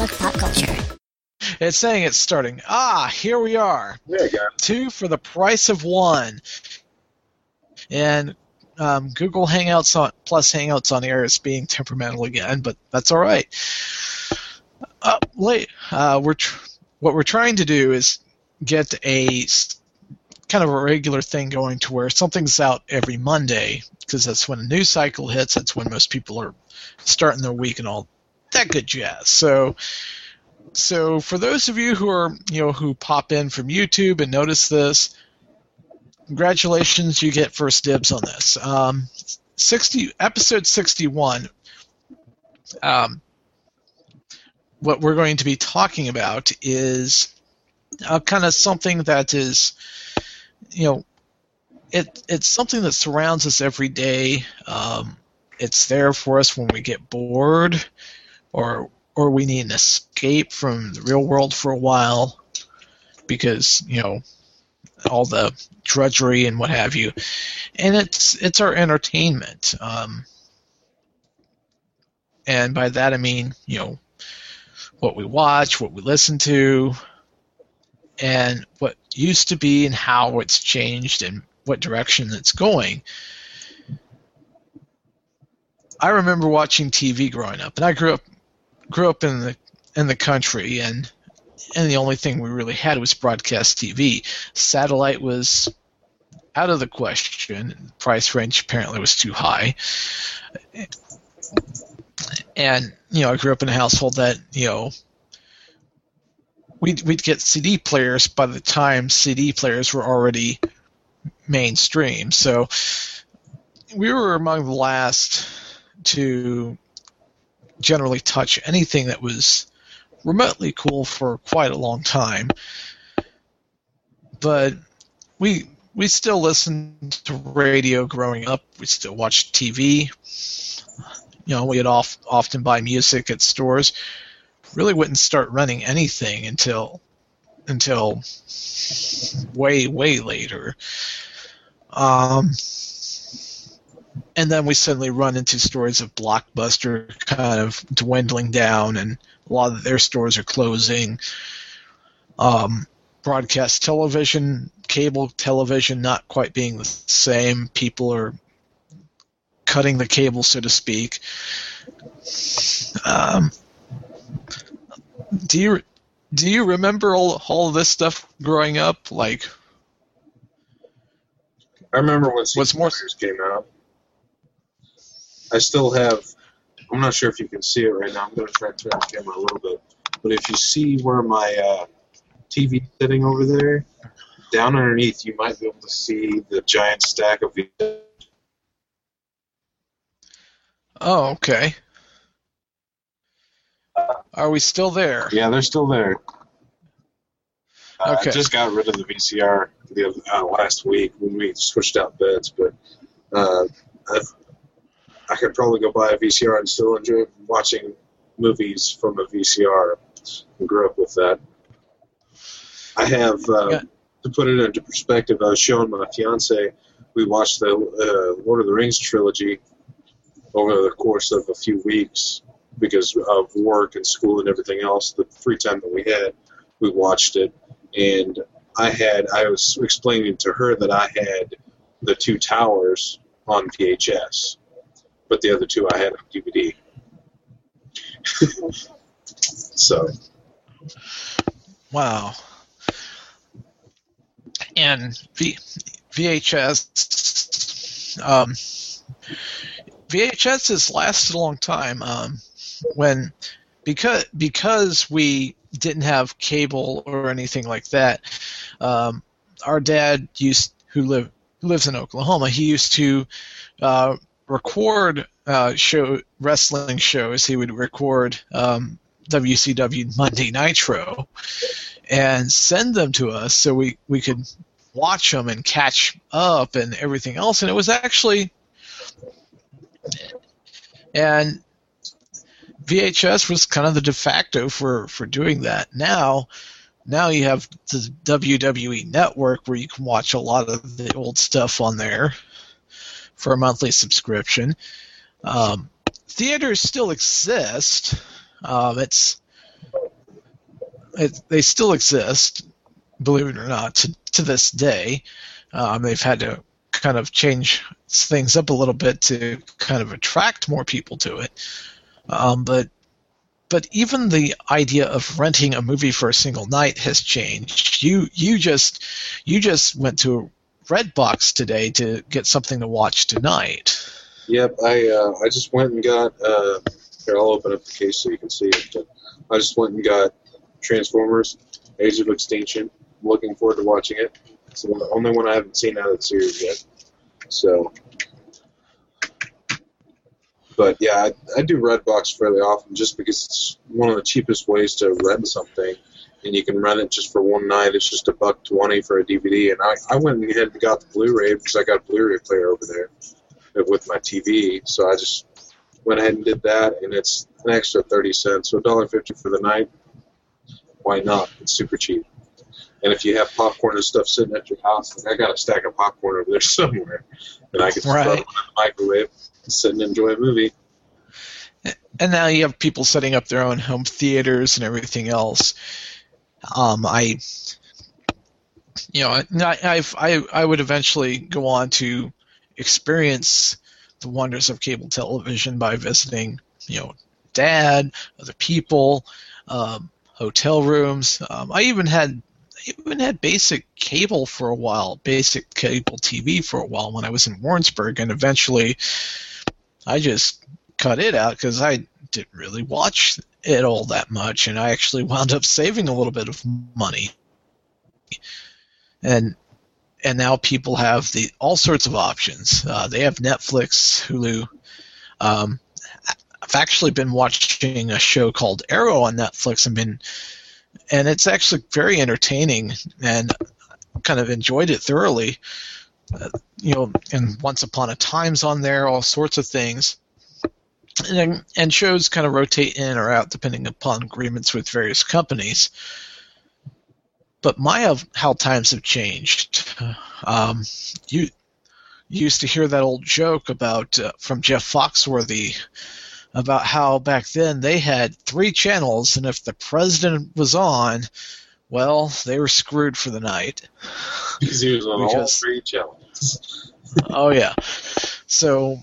Public pop culture. It's saying it's starting. Ah, here we are. There you go. Two for the price of one. And um, Google Hangouts on, plus Hangouts on air is being temperamental again, but that's all right. Uh, late, uh, we're tr- what we're trying to do is get a s- kind of a regular thing going to where something's out every Monday because that's when a news cycle hits. That's when most people are starting their week and all that good jazz. So so for those of you who are you know who pop in from YouTube and notice this, congratulations, you get first dibs on this. Um, sixty episode sixty one. Um, what we're going to be talking about is uh, kind of something that is, you know, it it's something that surrounds us every day. Um, it's there for us when we get bored, or or we need an escape from the real world for a while because you know all the drudgery and what have you. And it's it's our entertainment um, and by that i mean you know what we watch what we listen to and what used to be and how it's changed and what direction it's going. I remember watching tv growing up and i grew up grew up in the in the country and and the only thing we really had was broadcast TV. Satellite was out of the question. Price range apparently was too high. And you know, I grew up in a household that you know we'd we'd get CD players by the time CD players were already mainstream. So we were among the last to generally touch anything that was remotely cool for quite a long time. But we we still listened to radio growing up. We still watched TV. You know, we'd off, often buy music at stores. Really wouldn't start running anything until until way way later. Um, and then we suddenly run into stories of Blockbuster kind of dwindling down, and a lot of their stores are closing. Um, broadcast television, cable television, not quite being the same. People are cutting the cable, so to speak. Um, do you do you remember all all of this stuff growing up? Like, I remember when What's More came out. I still have. I'm not sure if you can see it right now. I'm going to try to turn the camera a little bit. But if you see where my uh, TV sitting over there, down underneath, you might be able to see the giant stack of. oh, okay. Are we still there? Yeah, they're still there. Uh, Okay. I just got rid of the VCR the other, uh, last week when we switched out beds, but uh, I, I could probably go buy a VCR and still enjoy watching movies from a VCR. I grew up with that. I have, uh, Yeah. to put it into perspective, I was showing my fiance, we watched the uh, Lord of the Rings trilogy over the course of a few weeks because of work and school and everything else. The free time that we had, we watched it and I had I was explaining to her that I had the two towers on VHS, but the other two I had on DVD. so Wow. And v- VHS, um, VHS has lasted a long time. Um, when because because we didn't have cable or anything like that, um, our dad used who live who lives in Oklahoma. He used to uh, record uh, show wrestling shows. He would record um, WCW Monday Nitro and send them to us so we, we could watch them and catch up and everything else. And it was actually, and VHS was kind of the de facto for, for doing that. Now, now you have the WWE Network where you can watch a lot of the old stuff on there for a monthly subscription. Um, theaters still exist. Um, it's it, they still exist, believe it or not, to, to this day. Um, they've had to kind of change things up a little bit to kind of attract more people to it. Um, but but even the idea of renting a movie for a single night has changed. You you just you just went to Redbox today to get something to watch tonight. Yep, I uh, I just went and got. Uh, here, I'll open up the case so you can see it. But I just went and got Transformers: Age of Extinction. I'm looking forward to watching it. It's the only one I haven't seen out of the series yet. So, but yeah, I, I do Redbox fairly often just because it's one of the cheapest ways to rent something, and you can rent it just for one night. It's just a buck twenty for a DVD, and I, I went ahead and got the Blu-ray because I got a Blu-ray player over there with my TV, so I just went ahead and did that, and it's an extra thirty cents, so a dollar fifty for the night. Why not? It's super cheap. And if you have popcorn and stuff sitting at your house, like I got a stack of popcorn over there somewhere, and I can right. throw it in the microwave, and sit and enjoy a movie. And now you have people setting up their own home theaters and everything else. Um, I, you know, I, I've, I, I would eventually go on to experience the wonders of cable television by visiting, you know, dad, other people, um, hotel rooms. Um, I even had even had basic cable for a while, basic cable TV for a while when I was in Warrensburg, and eventually I just cut it out because I didn't really watch it all that much, and I actually wound up saving a little bit of money. And and now people have the all sorts of options. Uh, they have Netflix, Hulu. Um, I've actually been watching a show called Arrow on Netflix and been and it's actually very entertaining and kind of enjoyed it thoroughly. Uh, you know, and Once Upon a Time's on there, all sorts of things. And, and shows kind of rotate in or out depending upon agreements with various companies. But my how times have changed. Um, you, you used to hear that old joke about uh, from Jeff Foxworthy about how back then they had three channels, and if the president was on, well, they were screwed for the night. Because he was on all three channels. oh yeah. So,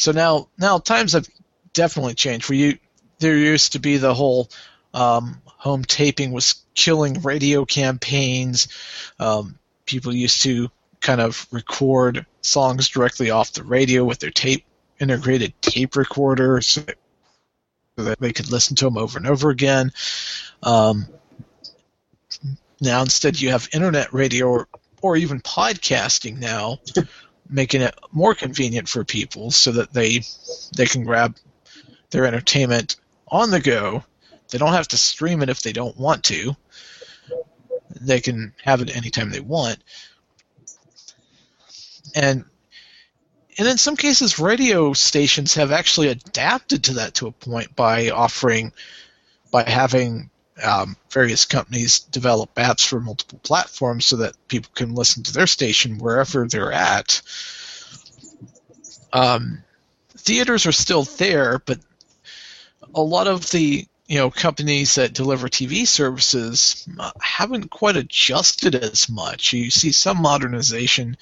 so now now times have definitely changed. For you, there used to be the whole um, home taping was killing radio campaigns. Um, people used to kind of record songs directly off the radio with their tape integrated tape recorder so that they could listen to them over and over again. Um, now instead you have internet radio or, or even podcasting now, making it more convenient for people so that they they can grab their entertainment on the go. They don't have to stream it if they don't want to. They can have it anytime they want. And and in some cases, radio stations have actually adapted to that to a point by offering, by having um, various companies develop apps for multiple platforms so that people can listen to their station wherever they're at. Um, theaters are still there, but a lot of the you know companies that deliver TV services uh, haven't quite adjusted as much. You see some modernization.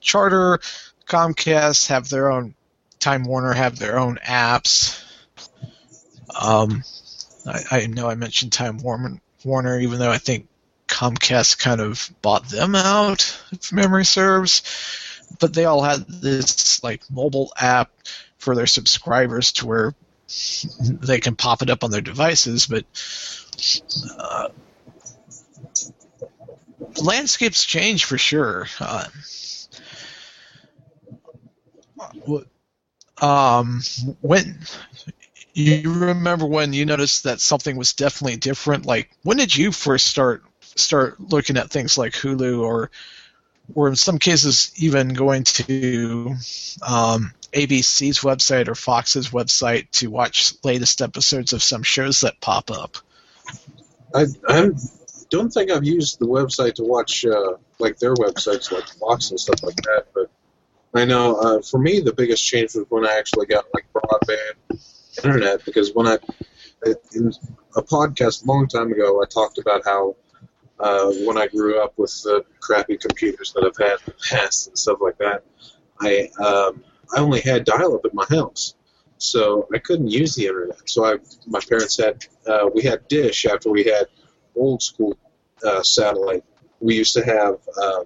Charter Comcast have their own, Time Warner have their own apps. Um, I, I know I mentioned Time Warner, Warner, even though I think Comcast kind of bought them out, if memory serves. But they all had this like mobile app for their subscribers to where they can pop it up on their devices. But uh, landscapes change for sure. Uh, um, when you remember when you noticed that something was definitely different? Like when did you first start start looking at things like Hulu or or in some cases even going to um, ABC's website or Fox's website to watch latest episodes of some shows that pop up? I, I don't think I've used the website to watch uh, like their websites like Fox and stuff like that, but I know. Uh, for me, the biggest change was when I actually got like broadband internet because when I in a podcast a long time ago, I talked about how uh, when I grew up with the crappy computers that I've had in the past and stuff like that, I um, I only had dial-up at my house, so I couldn't use the internet. So I, my parents had uh, we had Dish after we had old school uh, satellite. We used to have um,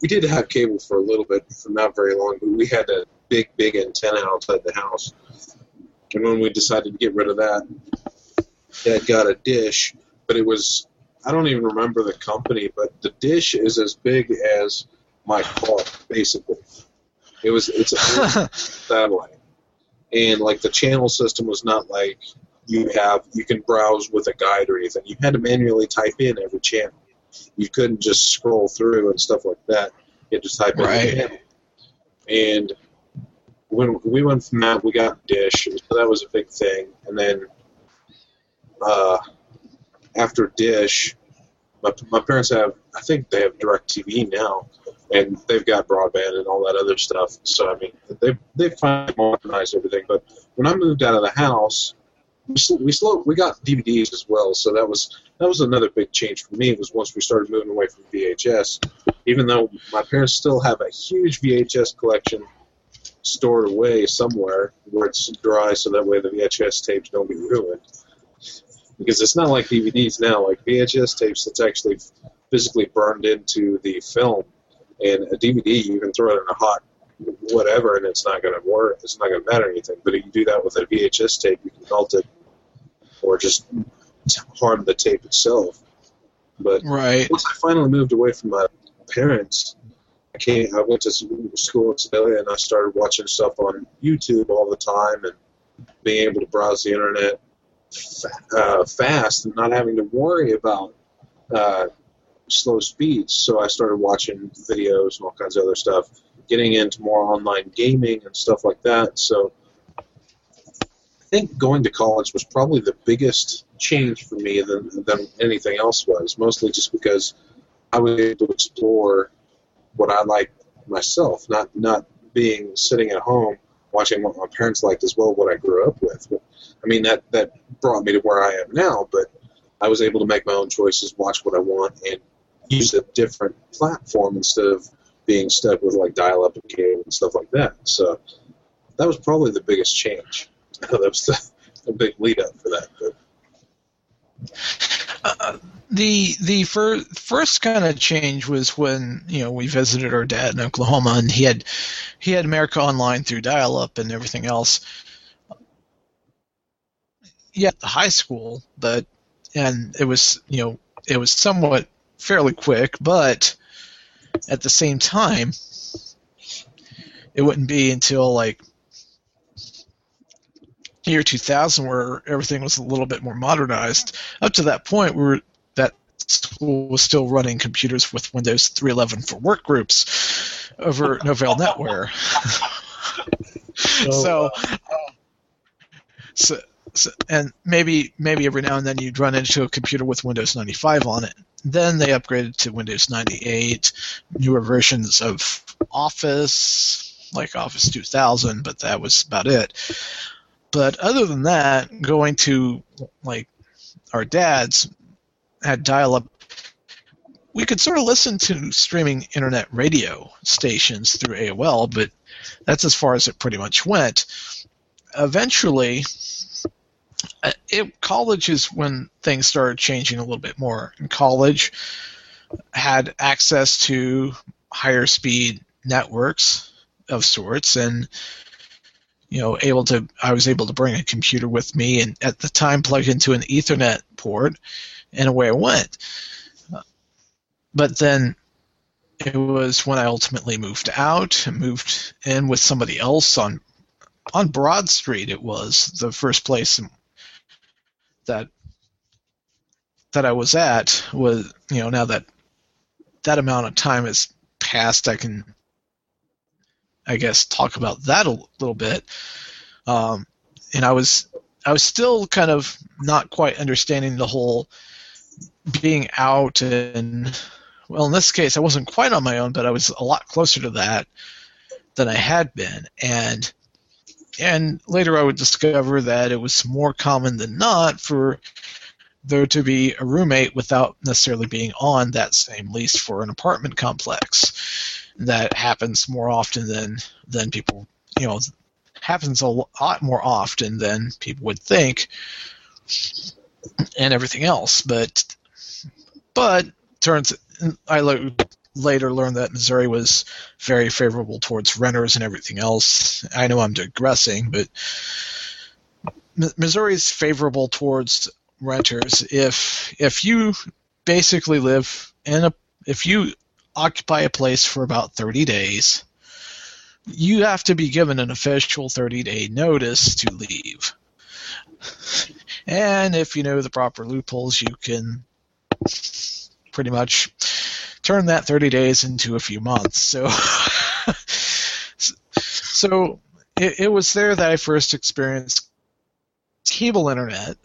we did have cable for a little bit, for not very long, but we had a big big antenna outside the house. And when we decided to get rid of that, Dad got a dish, but it was I don't even remember the company, but the dish is as big as my car, basically. It was it's a satellite, and like the channel system was not like you have you can browse with a guide or anything. You had to manually type in every channel. You couldn't just scroll through and stuff like that. You had to type in Right. channel. And when we went from that, we got Dish, so that was a big thing. And then uh, after Dish, my, my parents have, I think they have DirecTV now, and they've got broadband and all that other stuff. So I mean, they've they've finally modernized everything. But when I moved out of the house, we sl- we slow we got DVDs as well. So that was that was another big change for me. Was once we started moving away from VHS, even though my parents still have a huge VHS collection stored away somewhere where it's dry, so that way the VHS tapes don't be ruined. Because it's not like DVDs now, like VHS tapes, it's actually physically burned into the film. And a DVD, you can throw it in a hot whatever, and it's not going to work. It's not going to matter anything. But if you do that with a VHS tape, you can melt it, or just harm the tape itself. But Right. once I finally moved away from my parents, I came. I went to school in Sedalia, and I started watching stuff on YouTube all the time, and being able to browse the internet uh, fast and not having to worry about uh, slow speeds. So I started watching videos and all kinds of other stuff, getting into more online gaming and stuff like that. So I think going to college was probably the biggest change for me than than anything else was. Mostly just because I was able to explore what I like myself, not not being sitting at home watching what my parents liked as well, what I grew up with. I mean that that brought me to where I am now, but I was able to make my own choices, watch what I want, and use a different platform instead of being stuck with like dial-up and cable and stuff like that. So that was probably the biggest change. that was the, the big lead up for that. But the the fir- first kind of change was when you know we visited our dad in Oklahoma and he had he had America Online through dial-up and everything else. Yeah, the high school, but and it was you know it was somewhat fairly quick, but at the same time, it wouldn't be until like year 2000 where everything was a little bit more modernized. Up to that point, we were that school was still running computers with Windows 3.11 for work groups over Novell NetWare. so, uh, so, so, and maybe maybe every now and then you'd run into a computer with Windows 95 on it. Then they upgraded to Windows 98, newer versions of Office, like Office 2000, but that was about it. But other than that, going to like our dads had dial up. We could sort of listen to streaming internet radio stations through AOL, but that's as far as it pretty much went. Eventually, uh, it, college is when things started changing a little bit more. In college, had access to higher speed networks of sorts, and you know, able to. I was able to bring a computer with me, and at the time, plug into an Ethernet port, and away I went. But then it was when I ultimately moved out and moved in with somebody else on on Broad Street. It was the first place that that I was at was you know now that that amount of time has passed, I can I guess talk about that a little bit. Um, and I was I was still kind of not quite understanding the whole being out and well in this case I wasn't quite on my own but I was a lot closer to that than I had been and and later I would discover that it was more common than not for there to be a roommate without necessarily being on that same lease for an apartment complex. That happens more often than than people, you know, happens a lot more often than people would think, and everything else. But but turns I later learned that Missouri was very favorable towards renters and everything else. I know I'm digressing, but Missouri is favorable towards renters if if you basically live in a if you occupy a place for about 30 days you have to be given an official 30 day notice to leave. And if you know the proper loopholes you can pretty much turn that 30 days into a few months. So so it, it was there that i first experienced cable internet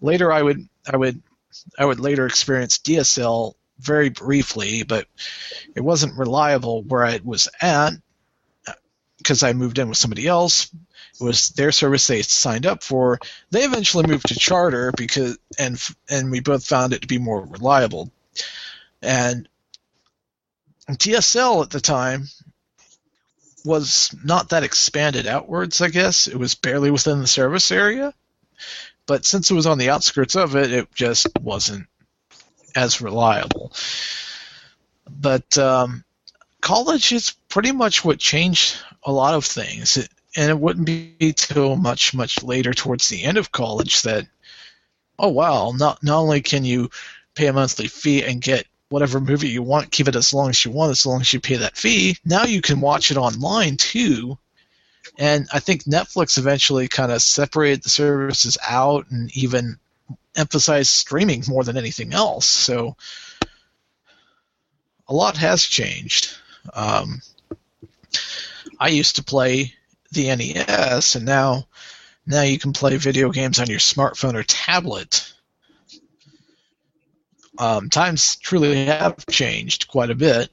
later I would I would I would later experience DSL very briefly, but it wasn't reliable where I was at uh, because I moved in with somebody else. It was their service they signed up for. They eventually moved to Charter because and and we both found it to be more reliable. And DSL at the time was not that expanded outwards, I guess. It was barely within the service area. But since it was on the outskirts of it, it just wasn't as reliable. But um, college is pretty much what changed a lot of things. It, and it wouldn't be till much, much later towards the end of college that, oh, wow, not, not only can you pay a monthly fee and get whatever movie you want, keep it as long as you want, as long as you pay that fee, now you can watch it online too and I think Netflix eventually kind of separated the services out and even emphasized streaming more than anything else. So a lot has changed. Um, I used to play the NES, and now now you can play video games on your smartphone or tablet. Um, times truly have changed quite a bit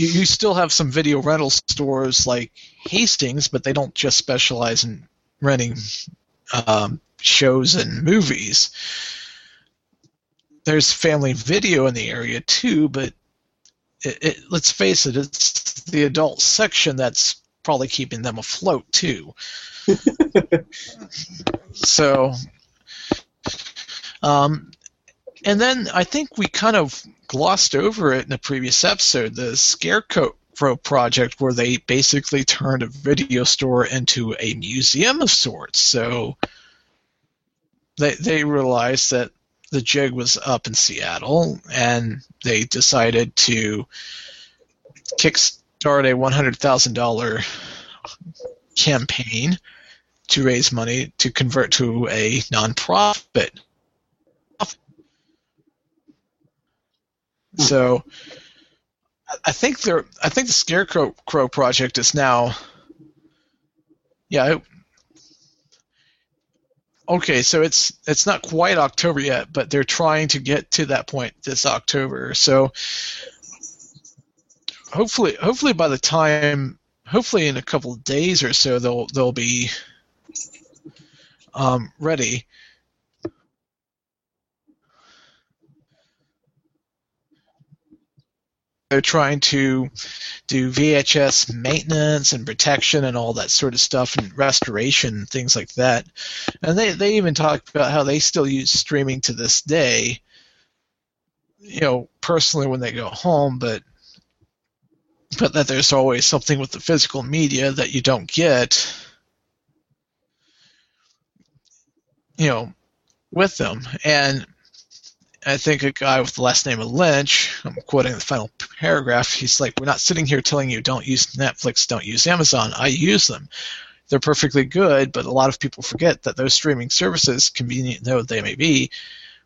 you, you still have some video rental stores like Hastings, but they don't just specialize in renting um, shows and movies. There's family video in the area too, but it, it, let's face it, it's the adult section that's probably keeping them afloat too. so, um, and then I think we kind of glossed over it in a previous episode the Scarecrow project, where they basically turned a video store into a museum of sorts. So they, they realized that the jig was up in Seattle, and they decided to kickstart a $100,000 campaign to raise money to convert to a nonprofit So I think they I think the Scarecrow Crow project is now yeah it, okay so it's it's not quite October yet but they're trying to get to that point this October. So hopefully hopefully by the time hopefully in a couple days or so they'll they'll be um, ready they're trying to do VHS maintenance and protection and all that sort of stuff and restoration and things like that. And they, they even talk about how they still use streaming to this day, you know, personally when they go home, but but that there's always something with the physical media that you don't get, you know, with them. And I think a guy with the last name of Lynch, I'm quoting the final paragraph, he's like, We're not sitting here telling you don't use Netflix, don't use Amazon. I use them. They're perfectly good, but a lot of people forget that those streaming services, convenient though they may be,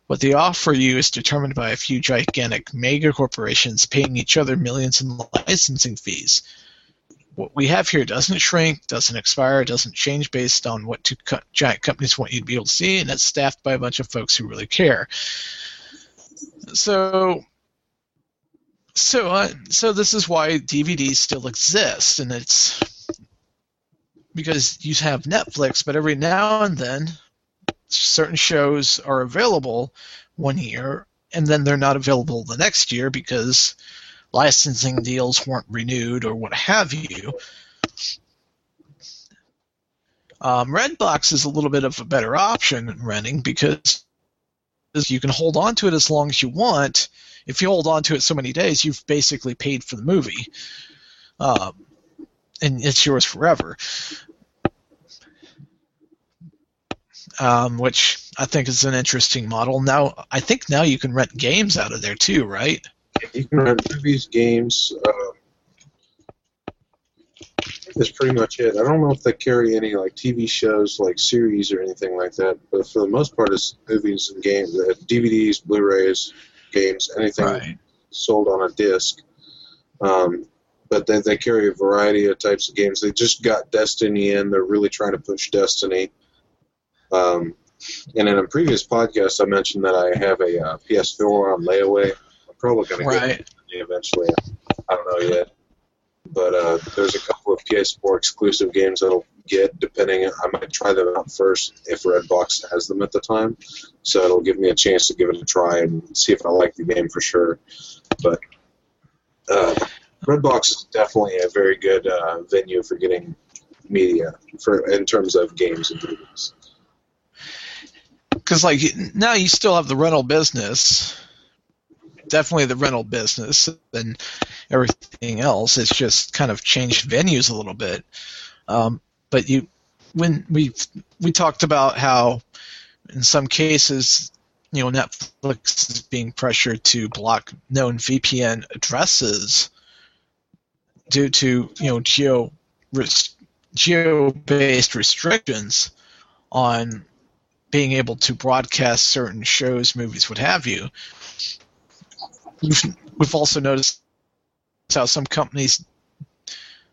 what they offer you is determined by a few gigantic mega corporations paying each other millions in licensing fees. What we have here doesn't shrink, doesn't expire, doesn't change based on what two co- giant companies want you to be able to see, and it's staffed by a bunch of folks who really care. So so uh, so this is why DVDs still exist, and it's because you have Netflix, but every now and then certain shows are available one year, and then they're not available the next year because licensing deals weren't renewed or what have you. Um, Redbox is a little bit of a better option in renting because you can hold on to it as long as you want. If you hold on to it so many days, you've basically paid for the movie, um, and it's yours forever. Um, which I think is an interesting model. Now, I think now you can rent games out of there too, right? You can rent movies, games. Um, that's pretty much it. I don't know if they carry any like TV shows, like series or anything like that. But for the most part, it's movies and games, uh, DVDs, Blu-rays, games, anything Right. sold on a disc. Um, but they, they carry a variety of types of games. They just got Destiny in. They're really trying to push Destiny. Um, and in a previous podcast, I mentioned that I have a uh, PS4 on layaway. I'm probably going to get Right. it eventually. I don't know yet. But uh, there's a couple of PS4 exclusive games that'll get, depending. I might try them out first if Redbox has them at the time. So it'll give me a chance to give it a try and see if I like the game for sure. But uh, Redbox is definitely a very good uh, venue for getting media for in terms of games and movies. because like now you still have the rental business definitely the rental business and everything else it's just kind of changed venues a little bit um, but you when we we talked about how in some cases you know netflix is being pressured to block known vpn addresses due to you know geo geo based restrictions on being able to broadcast certain shows, movies, what have you. We've, we've also noticed how some companies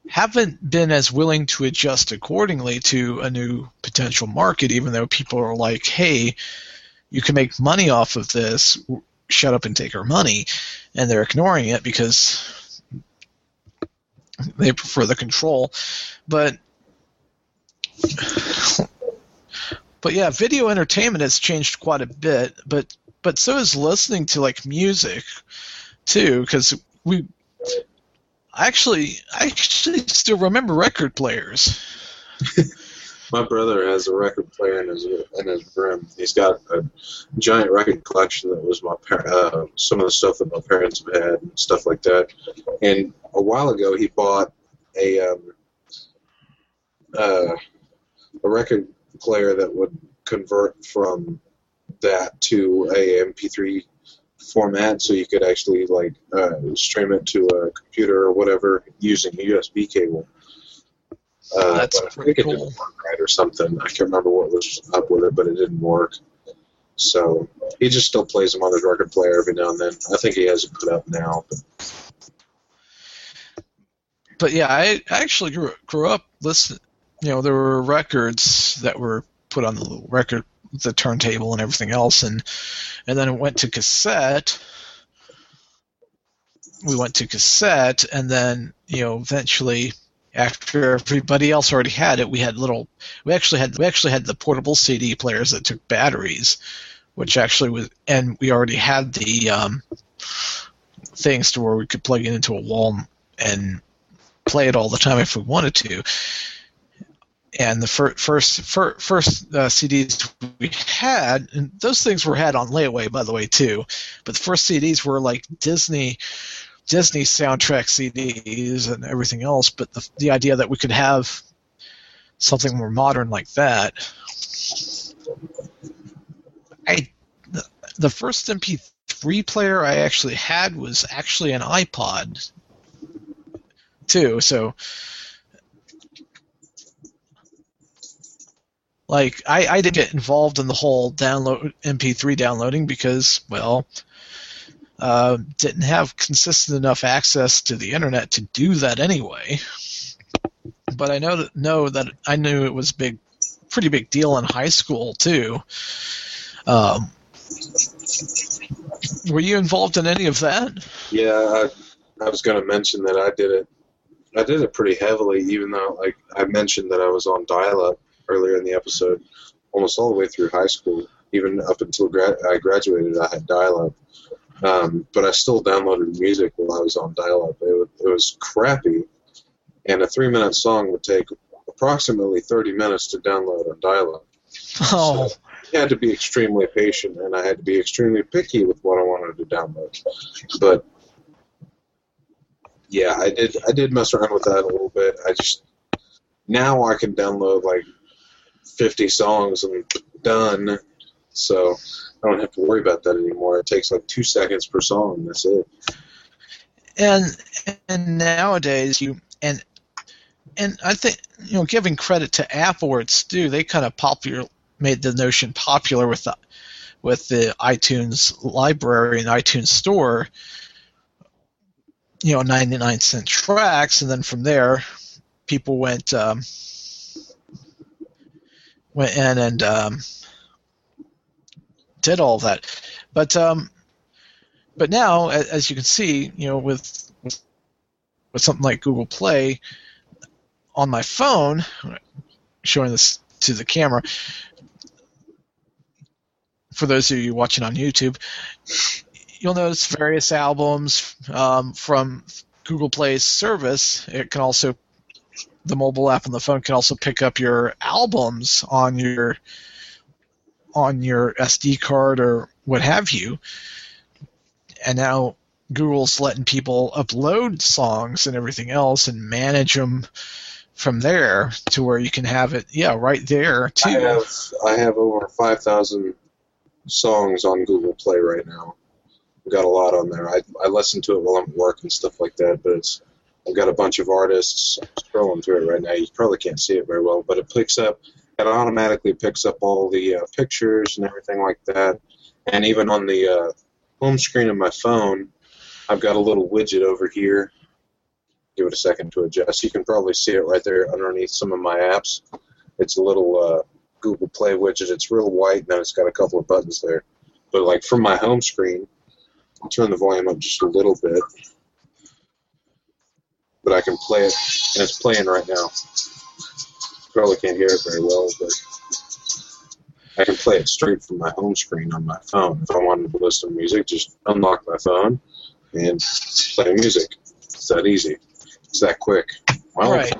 haven't been as willing to adjust accordingly to a new potential market, even though people are like, hey, you can make money off of this, shut up and take our money. And they're ignoring it because they prefer the control. But but yeah, video entertainment has changed quite a bit, but but so is listening to like music too, because we actually I actually still remember record players. My brother has a record player in his in his room. He's got a giant record collection that was my par- uh, some of the stuff that my parents have had and stuff like that. And a while ago, he bought a um, uh, a record player that would convert from that to a MP3 format, so you could actually like uh, stream it to a computer or whatever using a USB cable. Uh, That's I pretty think it cool. didn't work right or something. I can't remember what was up with it, but it didn't work. So he just still plays them on his record player every now and then. I think he has it put up now. But But yeah, I, I actually grew, grew up listening. You know, there were records that were put on the little record, the turntable, and everything else, and and then it went to cassette. We went to cassette, and then you know, eventually, after everybody else already had it, we had little. We actually had we actually had the portable CD players that took batteries, which actually was, and we already had the um, things to where we could plug it into a wall and play it all the time if we wanted to. And the fir- first fir- first uh, CDs we had, and those things were had on layaway, by the way, too. But the first CDs were like Disney Disney soundtrack CDs and everything else. But the the idea that we could have something more modern like that, I the, the first MP3 player I actually had was actually an iPod too. So, like, I, I didn't get involved in the whole download MP3 downloading because, well, uh, didn't have consistent enough access to the internet to do that anyway. But I know that know that I knew it was big, pretty big deal in high school too. Um, were you involved in any of that? yeah, I was going to mention that I did it. I did it pretty heavily, even though, like I mentioned, that I was on dial-up earlier in the episode, almost all the way through high school. Even up until gra- I graduated, I had dial-up. Um, but I still downloaded music while I was on dial-up. It, it was crappy, and a three-minute song would take approximately 30 minutes to download on dial-up. Oh, I had to be extremely patient, and I had to be extremely picky with what I wanted to download. But yeah, I did. I did mess around with that a little bit. I just now I can download like 50 songs and done. So I don't have to worry about that anymore. It takes like two seconds per song. That's it. and and nowadays you and and I think you know giving credit to Apple where it's due, they kind of popular made the notion popular with the with the iTunes library and iTunes store. You know, 99 cent tracks, and then from there, people went um, went in and um, did all that. But um, but now, as you can see, you know, with with, something like Google Play on my phone, showing this to the camera. For those of you watching on YouTube, you'll notice various albums um, from Google Play's service. It can also the mobile app on the phone can also pick up your albums on your on your SD card or what have you. And now Google's letting people upload songs and everything else and manage them from there to where you can have it, yeah, right there too. I have I have over 5,000 songs on Google Play right now. I've got a lot on there. I, I listen to it while I'm at work and stuff like that, but it's I've got a bunch of artists scrolling through it right now. You probably can't see it very well, but it picks up it automatically picks up all the uh, pictures and everything like that. And even on the uh, home screen of my phone, I've got a little widget over here. Give it a second to adjust. You can probably see it right there underneath some of my apps. It's a little uh, Google Play widget. It's real white, and it's got a couple of buttons there. But like from my home screen, I'll turn the volume up just a little bit. But I can play it, and it's playing right now. Probably can't hear it very well, but I can play it straight from my home screen on my phone. If I wanted to listen to music, just unlock my phone and play music. It's that easy. It's that quick. My Right.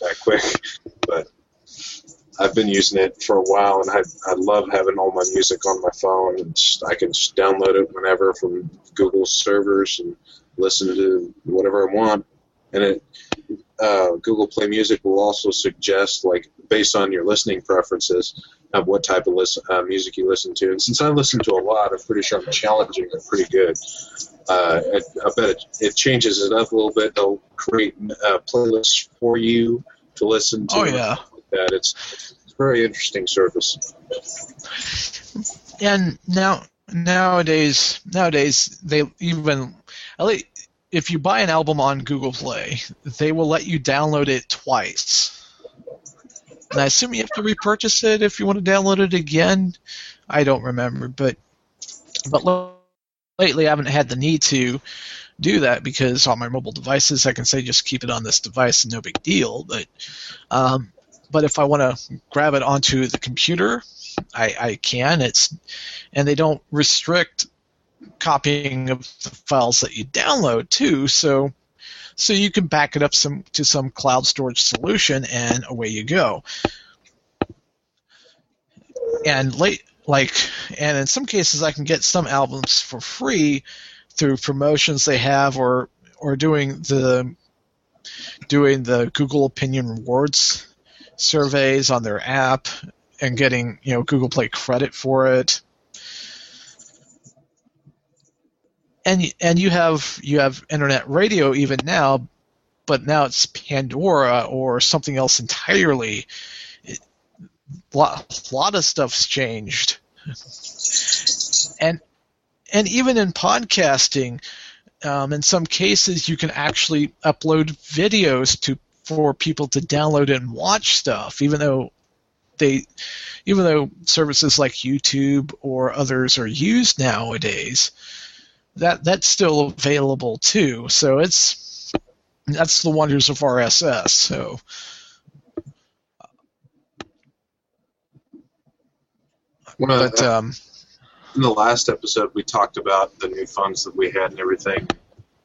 that quick, but I've been using it for a while, and I I love having all my music on my phone. And just, I can just download it whenever from Google servers and listen to whatever I want. And it uh, Google Play Music will also suggest, like, based on your listening preferences, of what type of listen, uh, music you listen to. And since I listen to a lot, I'm pretty sure I'm challenging it pretty good. Uh, I, I bet it, it changes it up a little bit. They'll create uh, playlists for you to listen to. Oh yeah. Like that. It's, it's a very interesting service. and now nowadays nowadays they even at least if you buy an album on Google Play, they will let you download it twice. And I assume you have to repurchase it if you want to download it again. I don't remember, but but lately I haven't had the need to do that because on my mobile devices I can say just keep it on this device and no big deal. But um, but if I want to grab it onto the computer, I, I can. It's and they don't restrict copying of the files that you download too. So so you can back it up some to some cloud storage solution and away you go. And late like and in some cases I can get some albums for free through promotions they have or or doing the doing the Google Opinion Rewards surveys on their app and getting you know Google Play credit for it. And and you have you have internet radio even now, but now it's Pandora or something else entirely. It, lot, lot of stuff's changed, and and even in podcasting, um, in some cases you can actually upload videos to for people to download and watch stuff, even though they even though services like YouTube or others are used nowadays, that that's still available too. So it's that's the wonders of RSS. So. Well, but um, in the last episode, we talked about the new funds that we had and everything.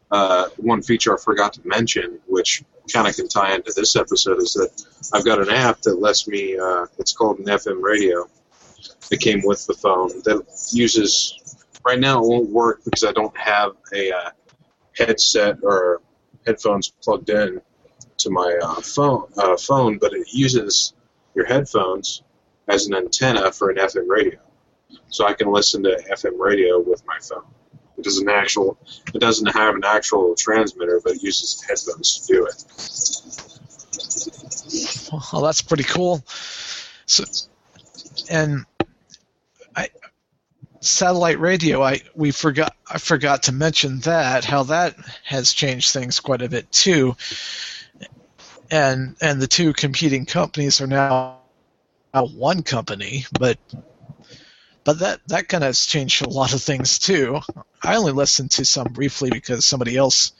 Uh, one feature I forgot to mention, which kind of can tie into this episode, is that I've got an app that lets me. Uh, it's called an FM radio. It came with the phone that uses. Right now, it won't work because I don't have a uh, headset or headphones plugged in to my uh, phone. Uh, phone, but it uses your headphones as an antenna for an FM radio, so I can listen to FM radio with my phone. It doesn't actual. It doesn't have an actual transmitter, but it uses headphones to do it. Well, that's pretty cool. So, and satellite radio. I we forgot. I forgot to mention that how that has changed things quite a bit too. And and the two competing companies are now one company, but but that that kind of has changed a lot of things too. I only listened to some briefly because somebody else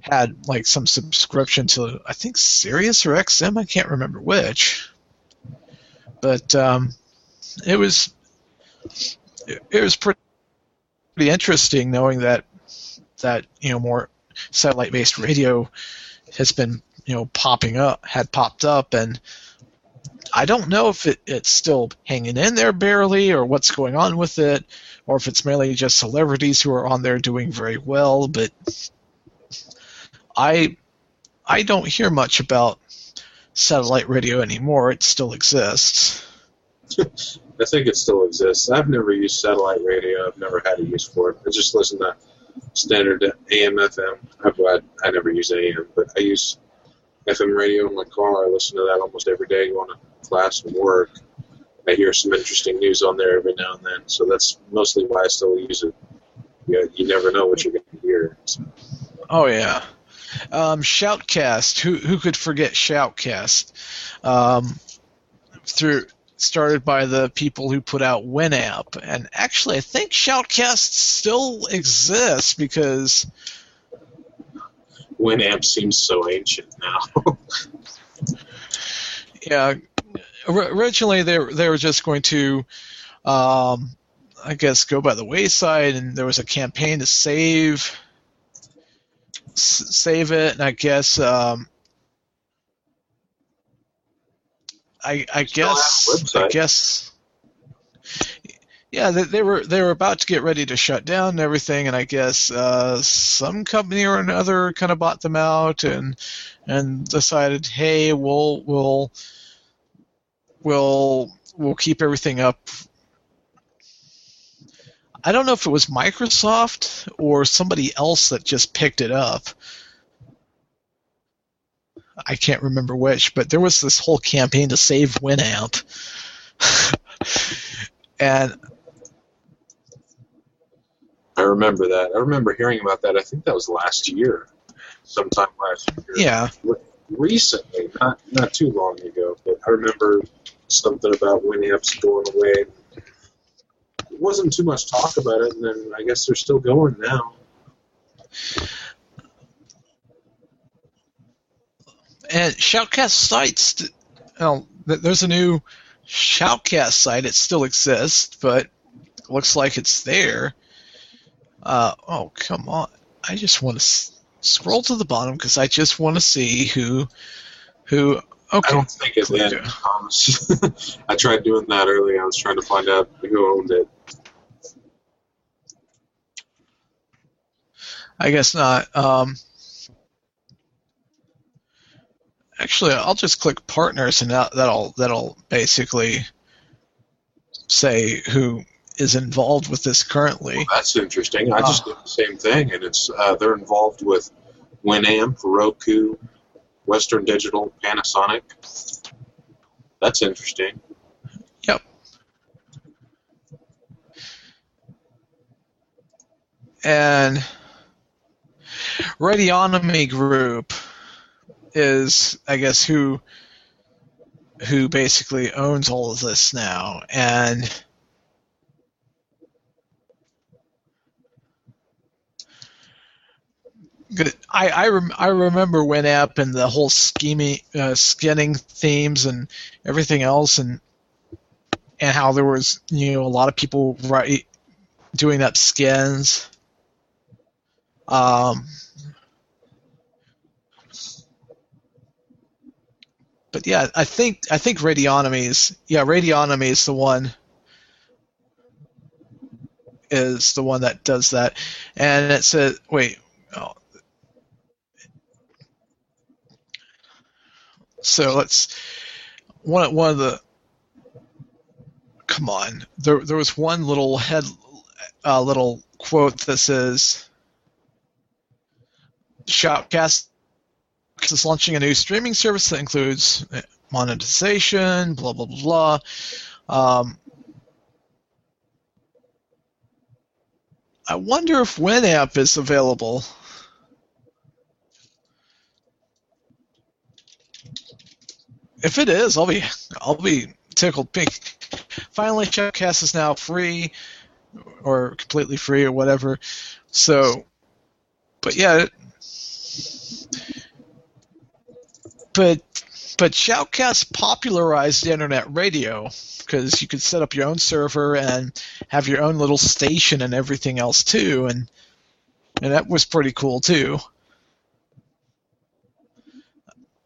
had like some subscription to I think Sirius or XM. I can't remember which, but um, it was it, was pretty, interesting knowing that that you know more satellite based radio has been you know popping up had popped up and I don't know if it, it's still hanging in there barely or what's going on with it, or if it's mainly just celebrities who are on there doing very well. But I I don't hear much about satellite radio anymore. It still exists. I think it still exists. I've never used satellite radio. I've never had a use for it. I just listen to standard AM FM. I've, I, I never use AM, but I use FM radio in my car. I listen to that almost every day going to class and work. I hear some interesting news on there every now and then, so that's mostly why I still use it. You, you never know what you're going to hear. So. Oh yeah, um, Shoutcast. Who who could forget Shoutcast? Um, through started by the people who put out Winamp, and actually I think Shoutcast still exists because Winamp seems so ancient now. yeah, originally they they were just going to, um, I guess, go by the wayside, and there was a campaign to save save it, and I guess. Um, I, I guess I guess yeah, they, they, were they were about to get ready to shut down and everything, and I guess uh, some company or another kind of bought them out and and decided, hey, we'll we'll we'll we'll keep everything up. I don't know if it was Microsoft or somebody else that just picked it up. I can't remember which, but there was this whole campaign to save Winamp. and I remember that. I remember hearing about that. I think that was last year, sometime last year. Yeah. Recently, not not too long ago, but I remember something about Winamp's going away. It wasn't too much talk about it, and then I guess they're still going now. And Shoutcast sites, well, there's a new Shoutcast site. It still exists, but looks like it's there. Uh, oh, come on. I just want to s- scroll to the bottom because I just want to see who, who. Okay. I don't think it did. I tried doing that earlier. I was trying to find out who owned it. I guess not. Um, actually, I'll just click partners, and that, that'll that'll basically say who is involved with this currently. Well, that's interesting. I just did the same thing, and it's uh, they're involved with Winamp, Roku, Western Digital, Panasonic. That's interesting. Yep. And Radionomy Group is, I guess, who who basically owns all of this now, and. I I, rem- I remember Winamp and the whole scheming, uh, skinning themes and everything else, and and how there was you know a lot of people right doing up skins. Um, but yeah, I think I think Radionomy is yeah Radionomy is the one is the one that does that, and it says wait. Oh. So let's one one of the come on there there was one little head uh, little quote that says Shoutcast is launching a new streaming service that includes monetization, blah blah blah. Um, I wonder if Winamp is available. If it is, I'll be I'll be tickled pink. Finally, Shoutcast is now free or completely free or whatever. So, but yeah, but but Shoutcast popularized internet radio because you could set up your own server and have your own little station and everything else too, and and that was pretty cool too.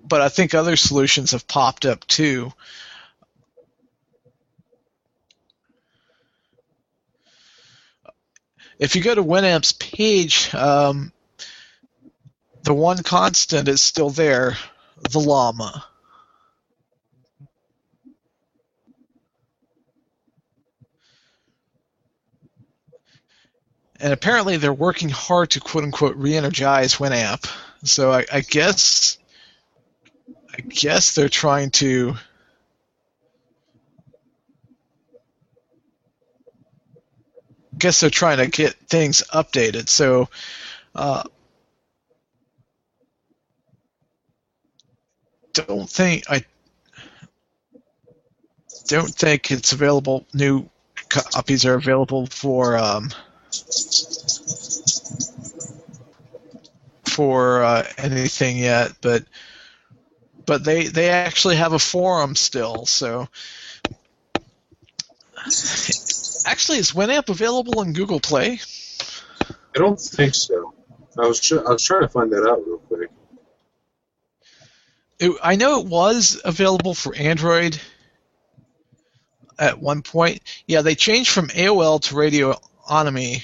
But I think other solutions have popped up too. If you go to Winamp's page, um, the one constant is still there the llama. And apparently they're working hard to quote unquote re-energize Winamp. So I, I guess I guess they're trying to guess they're trying to get things updated. So uh, don't think I don't think it's available. New copies are available for um, for uh, anything yet, but but they they actually have a forum still. So actually, is Winamp available on Google Play? I don't think so. I was tr- I was trying to find that out real quick. It, I know it was available for Android at one point. Yeah, they changed from AOL to Radionomy,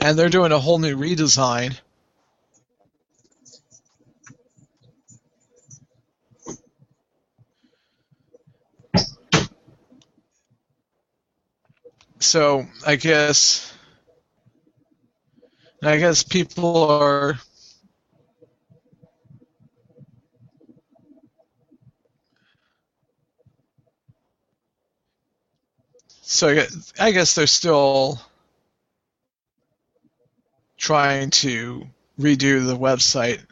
and they're doing a whole new redesign. So I guess, I guess people are So I guess they're still trying to redo the website.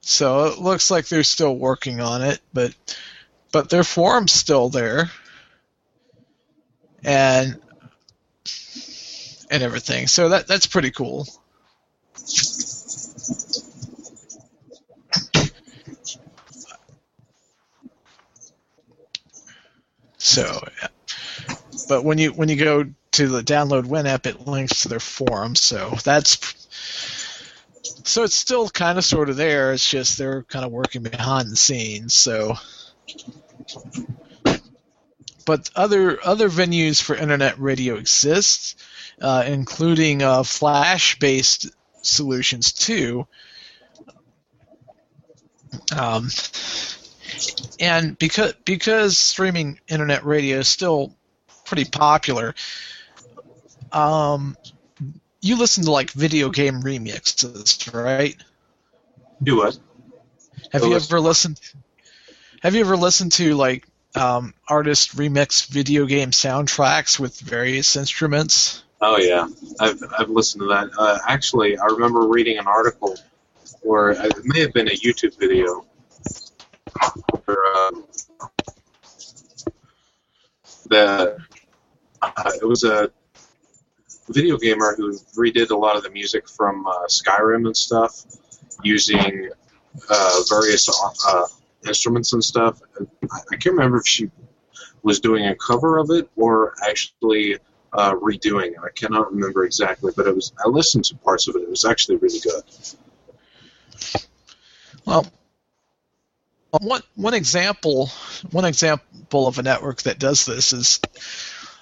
So it looks like they're still working on it, but but their forum's still there. And and everything. So that that's pretty cool. So, but when you when you go to the download Winamp, it links to their forum. So that's so it's still kind of sort of there. It's just they're kind of working behind the scenes. So, but other other venues for internet radio exist, uh, including uh, Flash-based solutions too. Um, and because because streaming internet radio is still pretty popular, um, you listen to like video game remixes, right? Do what? Have you ever listened? Have you ever listened to like um, artist remix video game soundtracks with various instruments? Oh yeah, I've I've listened to that. Uh, actually, I remember reading an article, or it may have been a YouTube video, uh, the uh, it was a video gamer who redid a lot of the music from uh, Skyrim and stuff using uh, various uh, instruments and stuff. I can't remember if she was doing a cover of it or actually uh, redoing it. I cannot remember exactly, but it was. I listened to parts of it. It was actually really good. Well, one one example one example of a network that does this is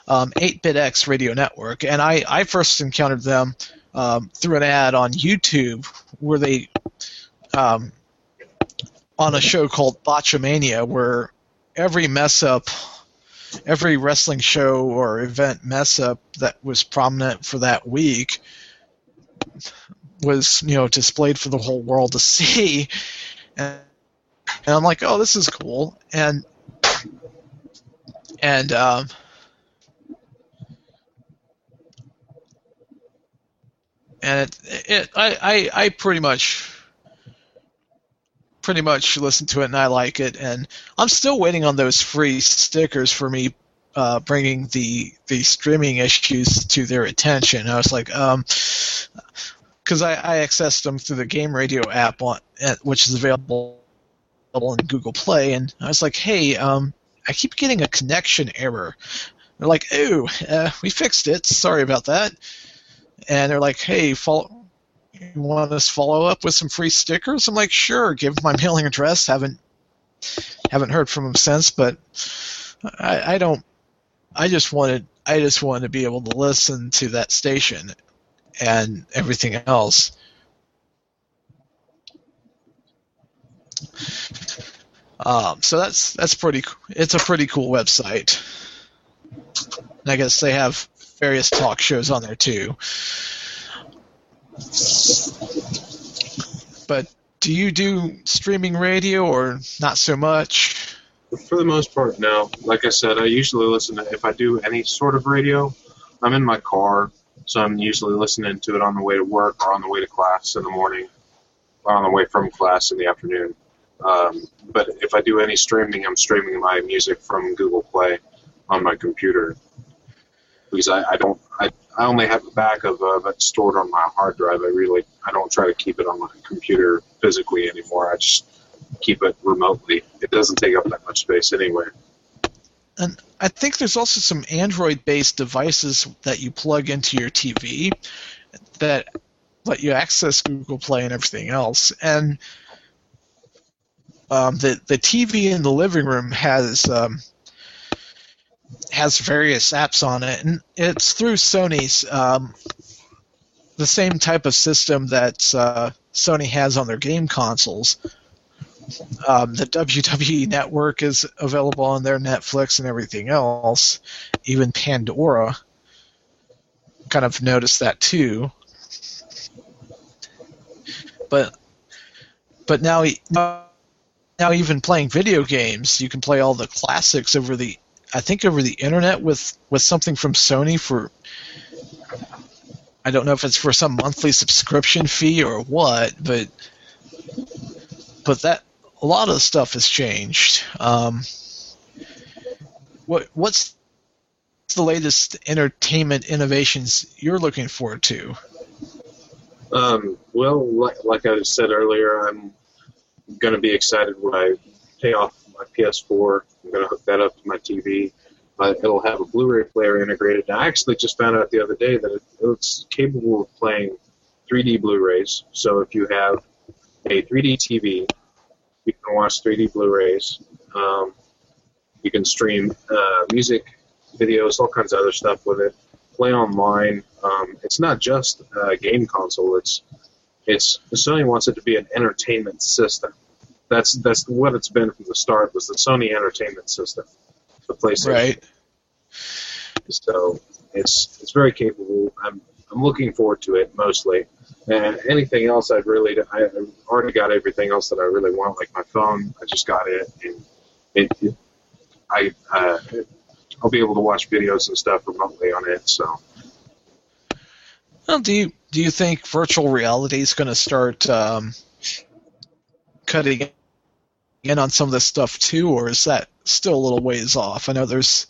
um, 8BitX Radio Network, and I I first encountered them um, through an ad on YouTube where they um, on a show called Botchamania, where every mess up, every wrestling show or event mess up that was prominent for that week was you know displayed for the whole world to see, and, and I'm like, oh, this is cool, and and um, and it, it I, I I pretty much pretty much listen to it and I like it, and I'm still waiting on those free stickers for me uh, bringing the the streaming issues to their attention. I was like, um, because I, I accessed them through the Game Radio app on which is available on Google Play, and I was like, hey, um, I keep getting a connection error. They're like, ooh, uh, we fixed it. Sorry about that. And they're like, hey, follow you want us follow up with some free stickers? I'm like, sure. Give my mailing address. Haven't haven't heard from them since, but I, I don't. I just wanted I just wanted to be able to listen to that station and everything else. Um, so that's that's pretty. It's a pretty cool website. And I guess they have various talk shows on there too. But do you do streaming radio or not so much? For the most part, no. Like I said, I usually listen to, if I do any sort of radio, I'm in my car, so I'm usually listening to it on the way to work or on the way to class in the morning, or on the way from class in the afternoon. Um, but if I do any streaming, I'm streaming my music from Google Play on my computer because I, I don't I, I only have a backup of it stored on my hard drive. I really I don't try to keep it on my computer physically anymore. I just keep it remotely. It doesn't take up that much space anyway. And I think there's also some Android-based devices that you plug into your TV that let you access Google Play and everything else. And um, the the TV in the living room has um, has various apps on it, and it's through Sony's um, the same type of system that uh, Sony has on their game consoles. Um, the WWE Network is available on their Netflix and everything else, even Pandora. Kind of noticed that too. But but now now even playing video games, you can play all the classics over the I think over the internet with with something from Sony for I don't know if it's for some monthly subscription fee or what, but but that a lot of the stuff has changed. Um, what what's the latest entertainment innovations you're looking forward to? Um, well, like, like I said earlier, I'm going to be excited when I pay off my PS4. I'm going to hook that up to my TV. Uh, it'll have a Blu-ray player integrated. And I actually just found out the other day that it, it's capable of playing 3D Blu-rays. So if you have a 3D TV, you can watch 3D Blu-rays. Um, you can stream uh, music, videos, all kinds of other stuff with it. Play online. Um, it's not just a game console. It's it's Sony wants it to be an entertainment system. That's that's what it's been from the start. Was the Sony Entertainment System, the PlayStation. Right. So it's it's very capable. I'm I'm looking forward to it mostly. And anything else, I've really I, already got everything else that I really want. Like my phone, I just got it, and it, it I uh, I'll be able to watch videos and stuff remotely on it. So. Well, do you do you think virtual reality is going to start um, cutting in on some of this stuff too, or is that still a little ways off? I know there's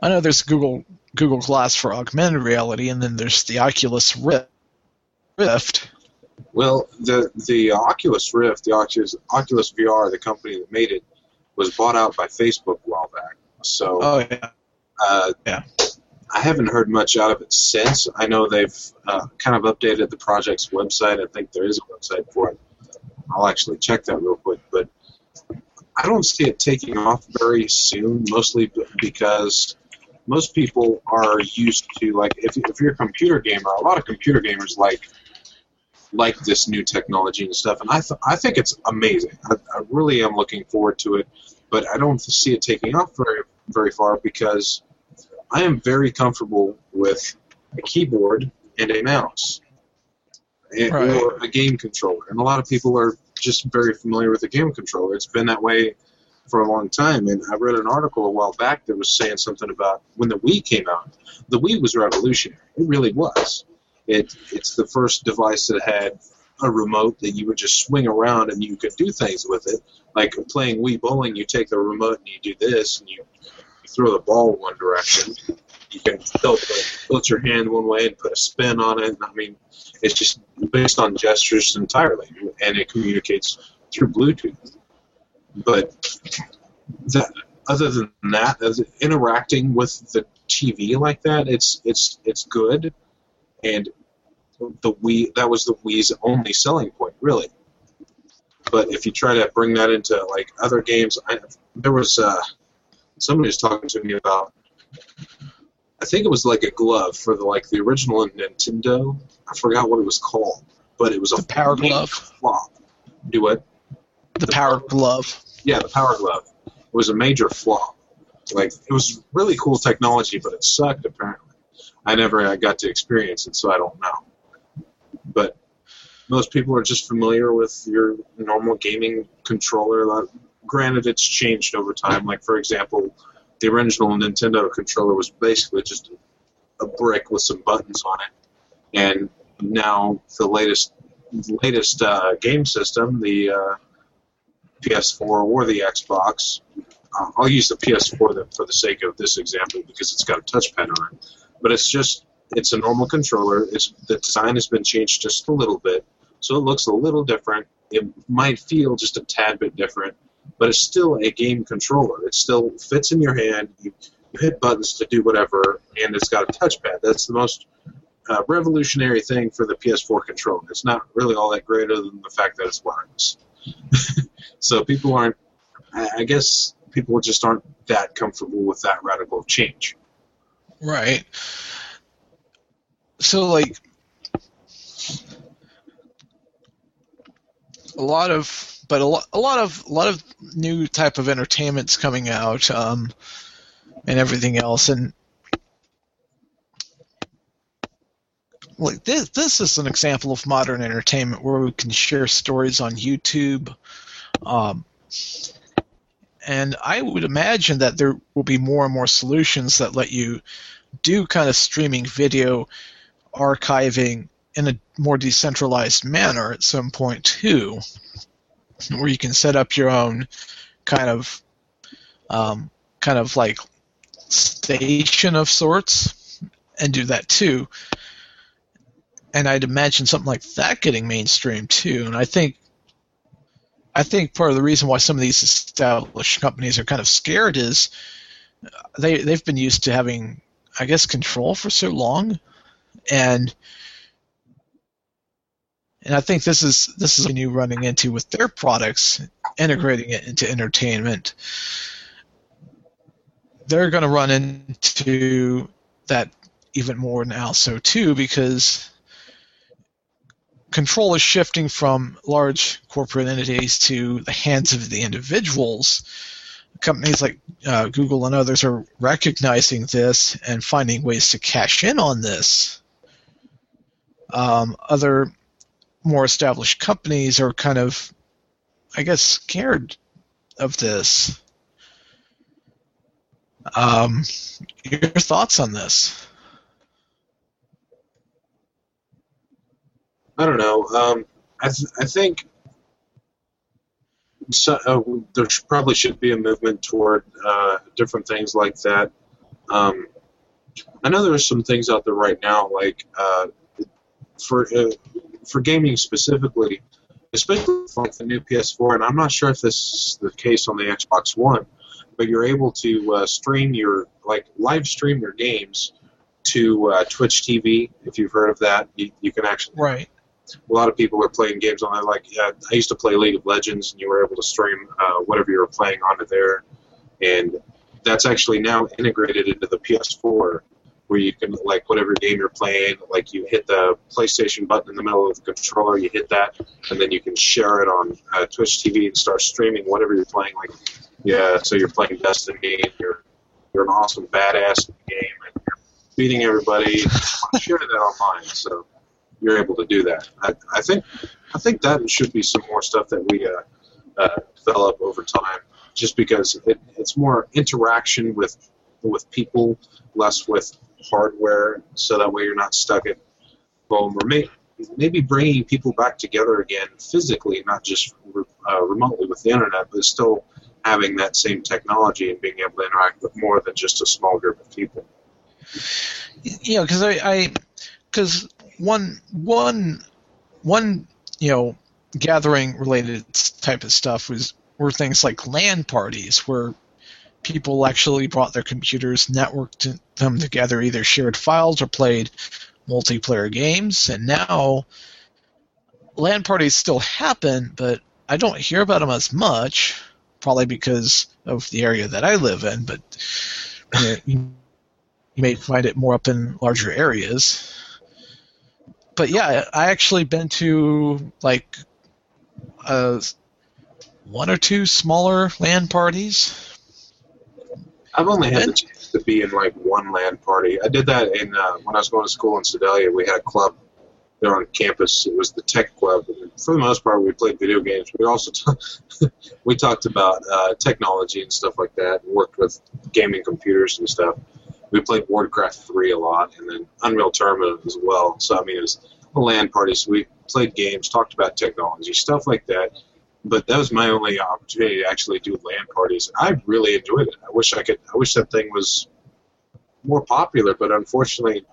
I know there's Google Google Glass for augmented reality, and then there's the Oculus Rift. Well, the the Oculus Rift, the Oculus Oculus VR, the company that made it, was bought out by Facebook a while back. So, oh yeah, uh, yeah. I haven't heard much out of it since. I know they've uh, kind of updated the project's website. I think there is a website for it. I'll actually check that real quick, but I don't see it taking off very soon. Mostly because most people are used to like if, if you're a computer gamer, a lot of computer gamers like like this new technology and stuff, and I th- I think it's amazing. I, I really am looking forward to it, but I don't see it taking off very very far because I am very comfortable with a keyboard and a mouse, and, Right. or a game controller, and a lot of people are just very familiar with a game controller. It's been that way for a long time, and I read an article a while back that was saying something about when the Wii came out. The Wii was revolutionary. It really was. It it's the first device that had a remote that you would just swing around and you could do things with it. Like playing Wii bowling, you take the remote and you do this, and you, throw the ball one direction. You can tilt, tilt your hand one way and put a spin on it. I mean, it's just based on gestures entirely, and it communicates through Bluetooth. But that, other than that, interacting with the TV like that, it's it's it's good, and the Wii that was the Wii's only selling point, really. But if you try to bring that into like other games, I, there was uh, somebody was talking to me about. I think it was like a glove for the like the original Nintendo. I forgot what it was called, but it was a Power Glove. flop. Do it. The Power Glove. Yeah, the Power Glove It was a major flop. Like it was really cool technology, but it sucked apparently. I never uh, got to experience it, so I don't know. But most people are just familiar with your normal gaming controller. Granted, it's changed over time. Like for example, the original Nintendo controller was basically just a brick with some buttons on it, and now the latest latest uh, game system, the uh, PS4 or the Xbox. Uh, I'll use the PS4 then for the sake of this example because it's got a touchpad on it. But it's just it's a normal controller. It's the design has been changed just a little bit, so it looks a little different. It might feel just a tad bit different, but it's still a game controller. It still fits in your hand. You, you hit buttons to do whatever, and it's got a touchpad. That's the most uh, revolutionary thing for the PS4 controller. It's not really all that great other than the fact that it's wireless. so people aren't. I I guess people just aren't that comfortable with that radical change. Right. So like a lot of but a lot, a lot of a lot of new type of entertainment's coming out um, and everything else and like this this is an example of modern entertainment where we can share stories on YouTube um, and I would imagine that there will be more and more solutions that let you do kind of streaming video archiving in a more decentralized manner at some point too, where you can set up your own kind of um, kind of like station of sorts and do that too. And I'd imagine something like that getting mainstream too. And I think I think part of the reason why some of these established companies are kind of scared is they they've been used to having, I guess, control for so long, and and I think this is this is a new running into with their products, integrating it into entertainment. They're going to run into that even more now, so too, because control is shifting from large corporate entities to the hands of the individuals. Companies like uh, Google and others are recognizing this and finding ways to cash in on this. Um, other more established companies are kind of, I guess, scared of this. Um, your thoughts on this? I don't know. Um, I, th- I think so, uh, there probably should be a movement toward uh, different things like that. Um, I know there's some things out there right now, like uh, for uh, for gaming specifically, especially for like the new PS4. And I'm not sure if this is the case on the Xbox One, but you're able to uh, stream your like live stream your games to uh, Twitch TV. If you've heard of that, you, you can actually Right. a lot of people are playing games on there. Like uh, I used to play League of Legends, and you were able to stream uh, whatever you were playing onto there, and that's actually now integrated into the PS4, where you can like whatever game you're playing, like you hit the PlayStation button in the middle of the controller, you hit that, and then you can share it on uh, Twitch TV and start streaming whatever you're playing. Like yeah, so you're playing Destiny, and you're you're an awesome badass in the game, and you're beating everybody. share that online, so you're able to do that. I, I think I think that should be some more stuff that we uh, uh, develop over time, just because it, it's more interaction with with people, less with hardware, so that way you're not stuck at home, or may, maybe bringing people back together again physically, not just uh, remotely with the internet, but still having that same technology and being able to interact with more than just a small group of people. you know, because I, because one, one, one, you know, gathering related type of stuff was were things like LAN parties where people actually brought their computers, networked them together, either shared files or played multiplayer games. And now, LAN parties still happen, but I don't hear about them as much. Probably because of the area that I live in, but you, know, you may find it more up in larger areas. But yeah, I actually been to like uh, one or two smaller LAN parties. I've only had the chance to be in like one LAN party. I did that in uh, when I was going to school in Sedalia. We had a club there on campus. It was the tech club. And for the most part, we played video games. We also t- we talked about uh, technology and stuff like that. Worked with gaming computers and stuff. We played Warcraft 3 a lot, and then Unreal Tournament as well. So I mean, it was a LAN party. So we played games, talked about technology, stuff like that. But that was my only opportunity to actually do LAN parties. I really enjoyed it. I wish I could. I wish that thing was more popular, but unfortunately,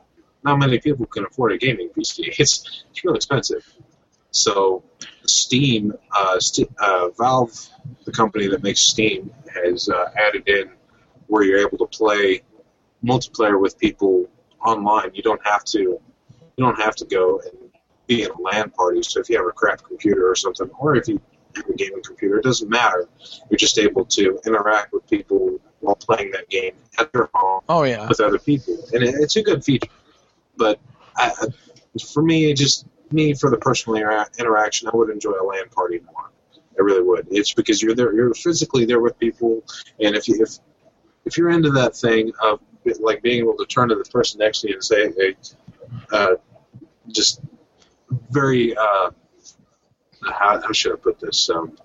not many people can afford a gaming PC. It's it's real expensive. So Steam, uh, St- uh, Valve, the company that makes Steam, has uh, added in where you're able to play multiplayer with people online. You don't have to you don't have to go and be in a LAN party. So if you have a crap computer or something, or if you a gaming computer, it doesn't matter. You're just able to interact with people while playing that game at their home Oh yeah, with other people, and it, it's a good feature. But I, for me, just me for the personal intera- interaction, I would enjoy a LAN party more. I really would. It's because you're there, you're physically there with people, and if you if if you're into that thing of like being able to turn to the person next to you and say, hey, uh, just very uh, how, how should I put this? Um,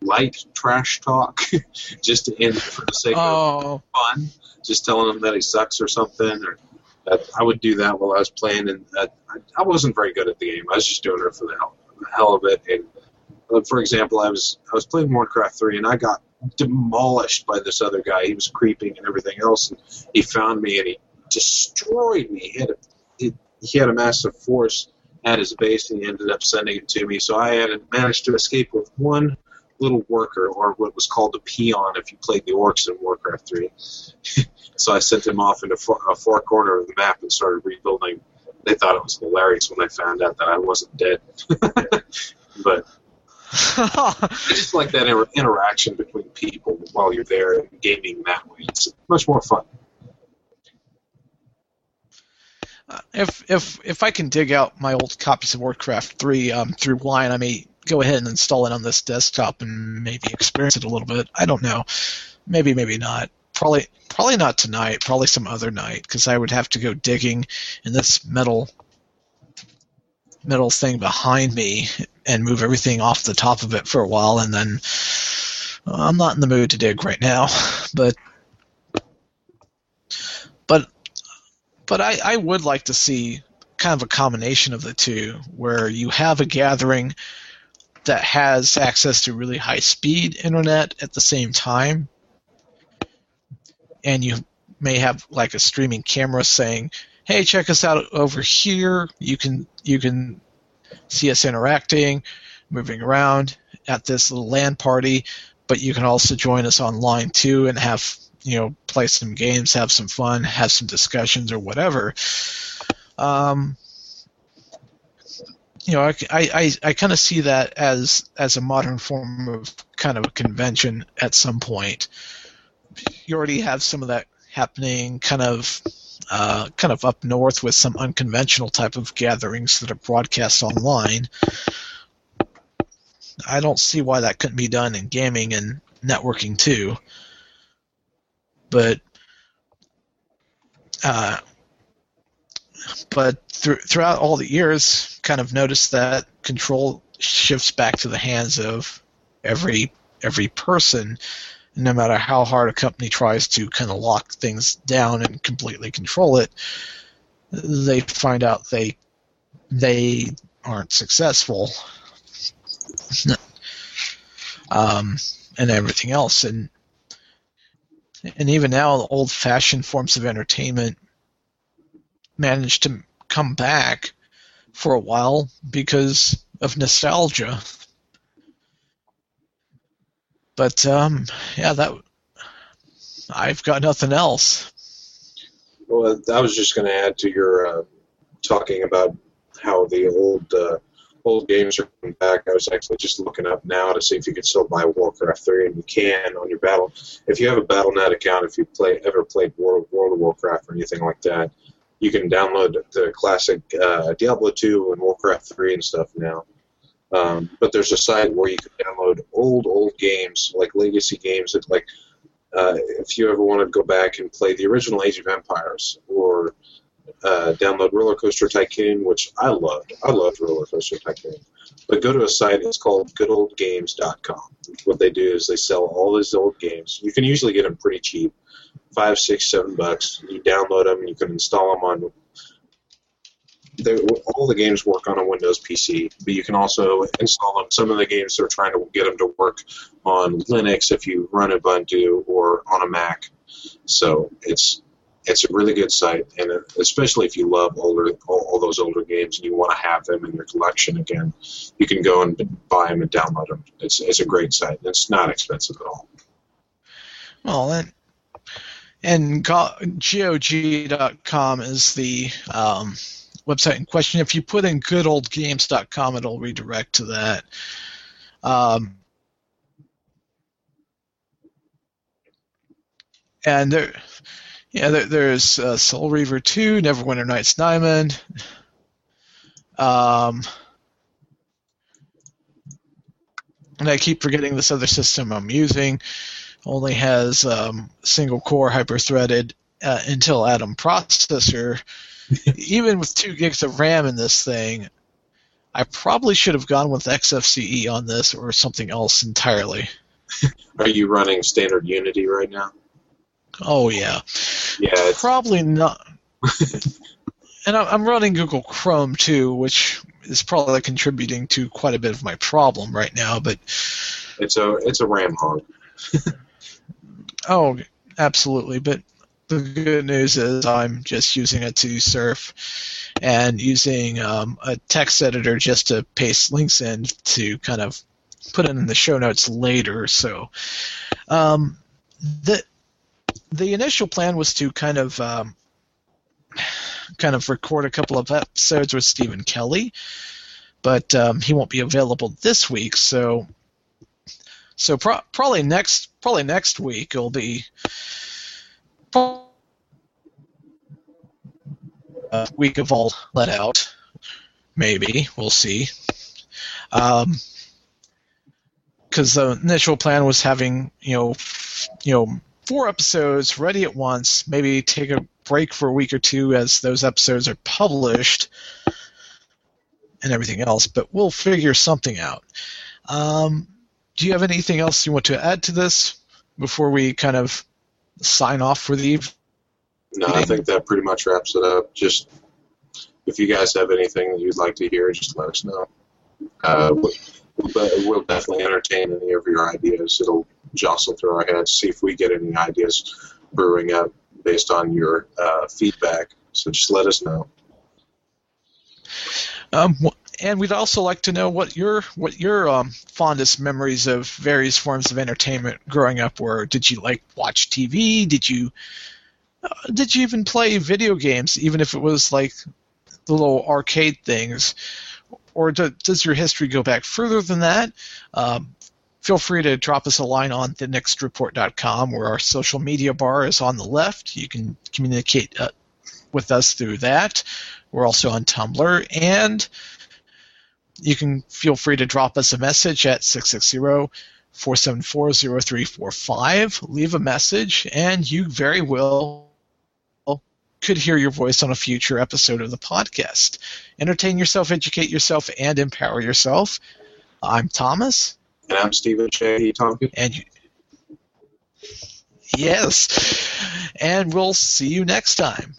light trash talk, just to in for the sake of oh fun, just telling him that he sucks or something. Or that I would do that while I was playing, and uh, I, I wasn't very good at the game. I was just doing it for the hell, the hell of it. And uh, for example, I was I was playing Warcraft three, and I got demolished by this other guy. He was creeping and everything else, and he found me and he destroyed me. He had a, he, he had a massive force at his base, and he ended up sending it to me. So I had managed to escape with one little worker, or what was called a peon if you played the orcs in Warcraft 3. so I sent him off into far, a far corner of the map and started rebuilding. They thought it was hilarious when they found out that I wasn't dead. but I just like that inter- interaction between people while you're there and gaming that way. It's much more fun. If if if I can dig out my old copies of Warcraft 3 um, through Wine, I may go ahead and install it on this desktop and maybe experience it a little bit. I don't know. Maybe, maybe not. Probably, probably not tonight. Probably some other night because I would have to go digging in this metal metal thing behind me and move everything off the top of it for a while, and then uh, I'm not in the mood to dig right now. But but but I, I would like to see kind of a combination of the two where you have a gathering that has access to really high speed internet at the same time and you may have like a streaming camera saying, "Hey, check us out over here. You can you can see us interacting, moving around at this little LAN party, but you can also join us online too and have you know play some games, have some fun, have some discussions or whatever." Um, you know, I, I, I kind of see that as as a modern form of kind of a convention at some point. You already have some of that happening, kind of uh, kind of up north with some unconventional type of gatherings that are broadcast online. I don't see why that couldn't be done in gaming and networking too. But uh, but th- throughout all the years, kind of noticed that control shifts back to the hands of every every person. No matter how hard a company tries to kind of lock things down and completely control it, they find out they they aren't successful, um, and everything else. And and even now, old-fashioned forms of entertainment manage to come back for a while because of nostalgia. But um, yeah, that I've got nothing else. Well, I was just going to add to your uh, talking about how the old uh, old games are coming back. I was actually just looking up now to see if you could still buy Warcraft 3, and you can on your battle. If you have a BattleNet account, if you play ever played World, World of Warcraft or anything like that, you can download the classic uh, Diablo 2 and Warcraft 3 and stuff now. Um, but there's a site where you can download old, old games, like legacy games that, like, uh, if you ever wanted to go back and play the original Age of Empires or uh, download Roller Coaster Tycoon, which I loved. I loved Roller Coaster Tycoon. But go to a site, it's called goodoldgames.com. What they do is they sell all these old games. You can usually get them pretty cheap five, six, seven bucks. You download them, you can install them on. All the games work on a Windows PC, but you can also install them. Some of the games they're trying to get them to work on Linux if you run Ubuntu or on a Mac. So it's it's a really good site, and especially if you love older all, all, those older games and you want to have them in your collection again, you can go and buy them and download them. It's it's a great site. It's not expensive at all. Well, and and GOG.com is the um, website in question. If you put in goodoldgames.com, it'll redirect to that. Um, and there, yeah, there, there's uh, Soul Reaver 2, Neverwinter Nights Diamond. Um, and I keep forgetting this other system I'm using only has um, single core hyper-threaded uh, Intel Atom processor. Even with two gigs of RAM in this thing, I probably should have gone with XFCE on this or something else entirely. Are you running standard Unity right now? Oh yeah. Yeah. Probably not. and I'm running Google Chrome too, which is probably contributing to quite a bit of my problem right now. But it's a it's a RAM hog. Oh, absolutely. But the good news is I'm just using it to surf and using um, a text editor just to paste links in to kind of put it in the show notes later. So um, the the initial plan was to kind of um, kind of record a couple of episodes with Stephen Kelly, but um, he won't be available this week. So so pro- probably next probably next week it'll be a week of all let out. Maybe we'll see. Um, because the initial plan was having you know you know four episodes ready at once maybe take a break for a week or two as those episodes are published and everything else but we'll figure something out um, do you have anything else you want to add to this before we kind of sign off for the evening? No, I think that pretty much wraps it up. Just if you guys have anything that you'd like to hear, just let us know. Uh, we'll, we'll definitely entertain any of your ideas. It'll jostle through our heads, see if we get any ideas brewing up based on your uh, feedback. So just let us know. Um, and we'd also like to know what your what your um, fondest memories of various forms of entertainment growing up were. Did you like watch TV? Did you uh, did you even play video games, even if it was like the little arcade things? Or do, does your history go back further than that? Um, feel free to drop us a line on thenextreport.com where our social media bar is on the left. You can communicate uh, with us through that. We're also on Tumblr, and you can feel free to drop us a message at 660 474 0345. Leave a message, and you very well could hear your voice on a future episode of the podcast. Entertain yourself, educate yourself, and empower yourself. I'm Thomas. And I'm Stephen J. Tompkins. And you, yes. And we'll see you next time.